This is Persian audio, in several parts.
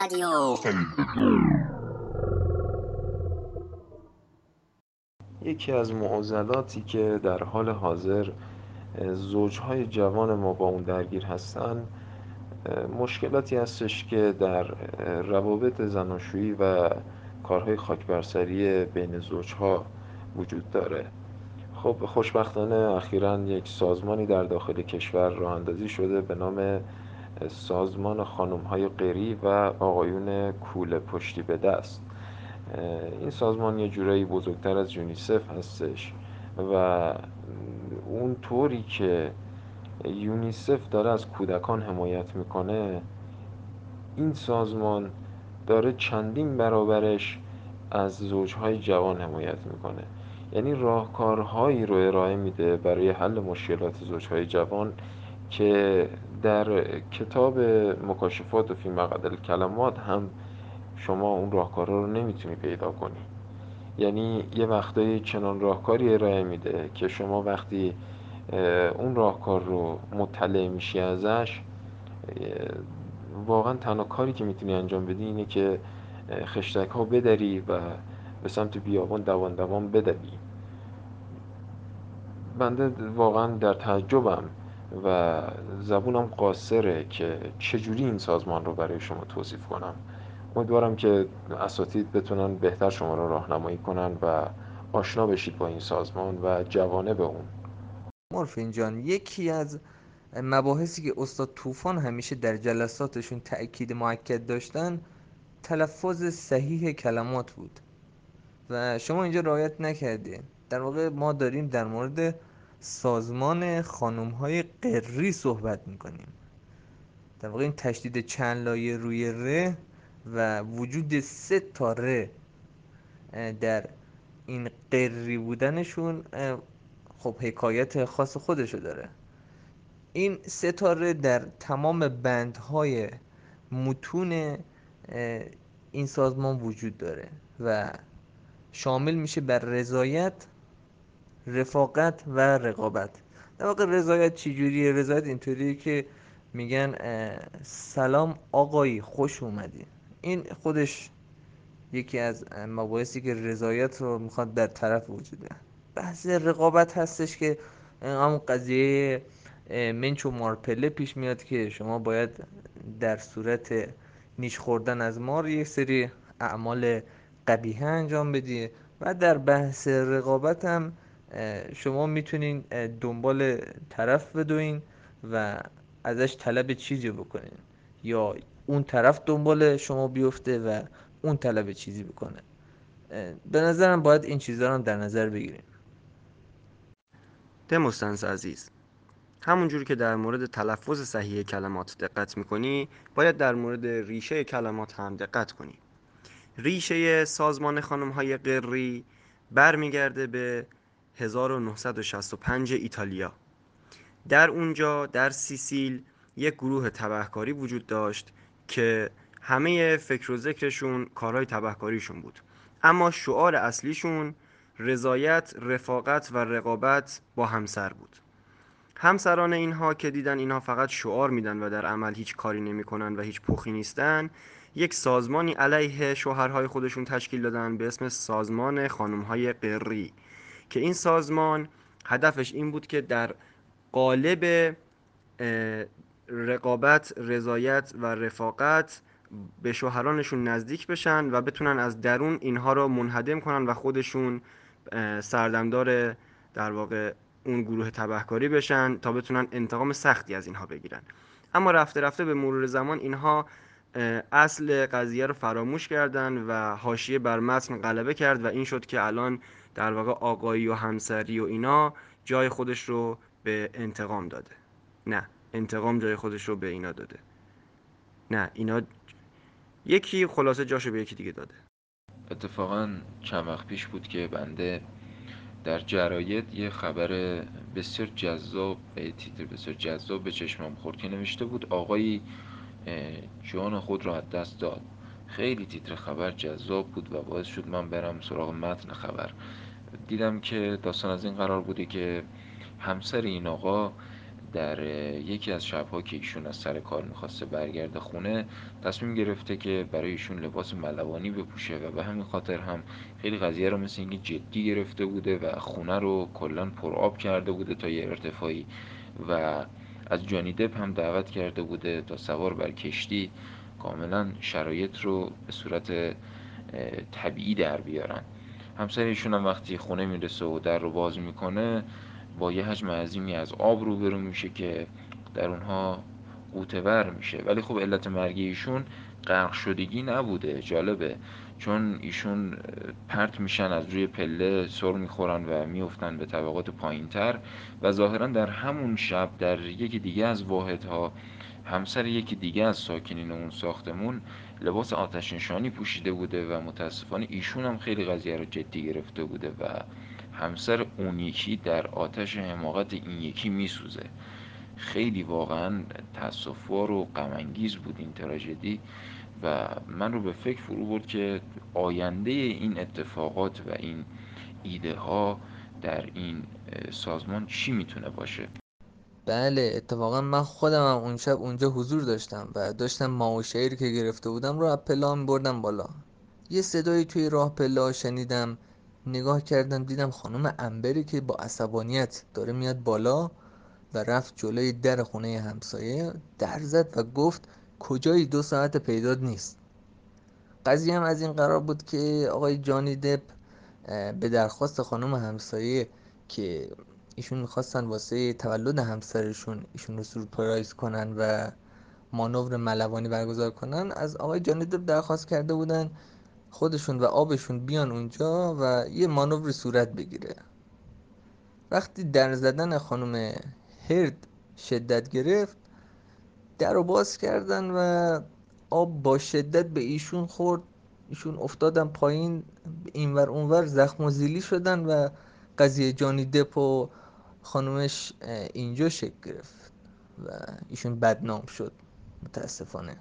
رادیو یکی از معضلاتی که در حال حاضر زوجهای جوان ما با اون درگیر هستن مشکلاتی هستش که در روابط زناشویی و کارهای خاکبرسری بین زوجها وجود داره. خب خوشبختانه اخیرا یک سازمانی در داخل کشور راه اندازی شده به نام سازمان خانم های قری و آقایون کوله پشتی به دست. این سازمان یه جورایی بزرگتر از یونیسف هستش و اون طوری که یونیسف داره از کودکان حمایت می‌کنه این سازمان داره چندین برابرش از زوجهای جوان حمایت می‌کنه. یعنی راهکارهایی رو ارائه میده برای حل مشکلات زوجهای جوان که در کتاب مکاشفات و فی مقدل کلمات هم شما اون راهکارها رو نمی‌تونی پیدا کنی. یعنی یه وقتایی چنان راهکاری ارائه میده که شما وقتی اون راهکار رو مطلع میشی ازش واقعا تنها کاری که می‌تونی انجام بدی اینه که خشتک ها بدری و به سمت بیابان دوان دوان بدوی. بنده واقعا در تعجبم و زبونم قاصره که چجوری این سازمان رو برای شما توصیف کنم؟ امیدوارم که اساتید بتونن بهتر شما رو راهنمایی کنن و آشنا بشید با این سازمان و جوانه به اون. مرفین جان یکی از مباحثی که استاد طوفان همیشه در جلساتشون تأکید معکد داشتن تلفظ صحیح کلمات بود. و شما اینجا رعایت نکردین. در واقع ما داریم در مورد سازمان خانم های قری صحبت می‌کنیم. در واقع این تشدید چند لایه روی ر و وجود سه تا ر در این قری بودنشون خب حکایت خاص خودشو داره. این ستاره در تمام بندهای متون این سازمان وجود داره و شامل میشه بر رضایت رفاقت و رقابت. در واقع رضایت چجوریه؟ رضایت اینطوریه که میگن سلام آقایی خوش اومدی. این خودش یکی از مباحثی که رضایت رو می‌خواد در طرف وجوده بحث رقابت هستش که همون قضیه منچ و مارپله پیش میاد که شما باید در صورت نیش خوردن از مار یک سری اعمال قبیهه انجام بدی و در بحث رقابت هم شما می‌تونین دنبال طرف بدوین و ازش طلب چیزی بکنین. یا اون طرف دنبال شما بیفته و اون طلب چیزی بکنه. به نظرم باید این چیزها رو در نظر بگیریم. دموستنس عزیز همونجور که در مورد تلفظ صحیح کلمات دقت می‌کنی باید در مورد ریشه کلمات هم دقت کنی. ریشه سازمان خانم های قری برمیگرده به 1965 ایتالیا. در اونجا در سیسیل یک گروه تبهکاری وجود داشت که همه فکر و ذکرشون کارهای تبهکاریشون بود. اما شعار اصلیشون رضایت، رفاقت و رقابت با همسر بود. همسران اینها که دیدن اینها فقط شعار میدن و در عمل هیچ کاری نمی‌کنن و هیچ پخی نیستن یک سازمانی علیه شوهرهای خودشون تشکیل دادن به اسم سازمان خانمهای قری. که این سازمان هدفش این بود که در قالب رقابت، رضایت و رفاقت به شوهرانشون نزدیک بشن و بتونن از درون اینها رو منهدم کنن و خودشون سردمدار در واقع اون گروه تبهکاری بشن تا بتونن انتقام سختی از اینها بگیرن. اما رفته رفته به مرور زمان اینها اصل قضیه رو فراموش کردن و حاشیه بر متن غلبه کرد و این شد که الان در واقع آقایی و همسری و اینا جای خودش رو به انتقام داده. نه انتقام جای خودش رو به اینا داده. نه اینا یکی خلاصه جاشو به یکی دیگه داده. اتفاقا چند وقت پیش بود که بنده در جراید یه خبر بسیار جذاب تیتر بسیار جذاب به چشمم خورد که نوشته بود آقایی جان خود را از دست داد. خیلی تیتر خبر جذاب بود و باعث شد من برم سراغ متن خبر. دیدم که داستان از این قرار بوده که همسر این آقا در یکی از شبها که ایشون از سر کار می‌خواسته برگرده خونه تصمیم گرفته که برای ایشون لباس ملوانی بپوشه و به همین خاطر هم خیلی قضیه رو مثل اینکه جدی گرفته بوده و خونه رو کلا پرآب کرده بوده تا یه ارتفاعی و از جانی دپ هم دعوت کرده بوده تا سوار بر کشتی کاملا شرایط رو به صورت طبیعی در بیارن. همسر ایشون هم وقتی خونه می‌رسه و در رو باز می‌کنه با یه حجم عظیمی از آب روبرو میشه که در اونها قوتور میشه. ولی خب علت مرگ ایشون غرق شدگی نبوده جالبه. چون ایشون پرت میشن از روی پله سر می‌خورن و میفتن به طبقات پایینتر و ظاهرا در همون شب در یکی دیگه از واحدها همسر یکی دیگه از ساکنین اون ساختمون لباس آتش نشانی پوشیده بوده و متاسفانه ایشون هم خیلی قضیه رو جدی گرفته بوده و همسر اون یکی در آتش حماقت این یکی میسوزه. خیلی واقعا تصفوار و غمانگیز بود این تراژدی. و من رو به فکر فرو برد که آینده این اتفاقات و این ایده ها در این سازمان چی می‌تونه باشه؟ بله اتفاقا من خودم هم اون شب اونجا حضور داشتم و داشتم ما و شعری که گرفته بودم رو از پلا بردم بالا. یه صدایی توی راه پله شنیدم نگاه کردم دیدم خانم انبری که با عصبانیت داره میاد بالا و رفت جلوی در خونه همسایه در زد و گفت کجایی دو ساعت پیداد نیست. قضیه هم از این قرار بود که آقای جانی دپ به درخواست خانم همسایه که ایشون می‌خواستن واسه تولد همسرشون ایشون رو سورپرایز کنن و مانور ملوانی برگزار کنن از آقای جانی دپ درخواست کرده بودن خودشون و آبشون بیان اونجا و یه مانور صورت بگیره. وقتی در زدن خانم هرد شدت گرفت در رو باز کردن و آب با شدت به ایشون خورد. ایشون افتادن پایین اینور اونور زخم و زیلی شدن و قضیه جانی دپ و خانومش اینجا شکل گرفت و ایشون بدنام شد. متاسفانه.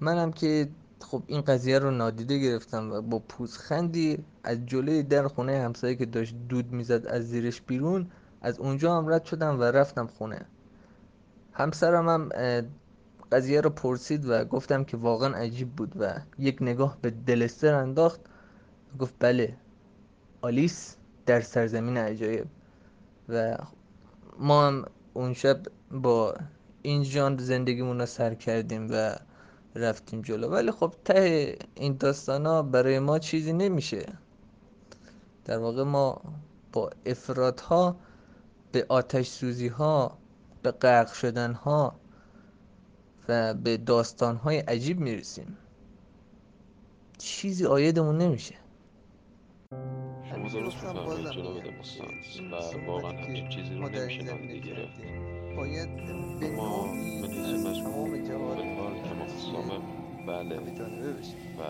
منم که خب این قضیه رو نادیده گرفتم و با پوزخندی از جلوی در خونه همسایه که داشت دود می‌زد از زیرش بیرون از اونجا هم رد شدم و رفتم خونه. همسرم هم قضیه رو پرسید و گفتم که واقعا عجیب بود و یک نگاه به دلستر انداخت. گفت بله آلیس در سرزمین عجایب. و ما هم اون شب با این ژانر زندگیمون رو سر کردیم و رفتیم جلو. ولی خب ته این داستان ها برای ما چیزی نمیشه. در واقع ما با افراد ها به آتش سوزی ها به غرق شدن ها و به داستان های عجیب می‌رسیم. چیزی آیدمون نمیشه. شما درست میفرمایید جناب دموستانس و واقعا همچین چیزی رو نمیشه نادیده گرفت باید اما به نظر مجموع فلوار تمام بله. و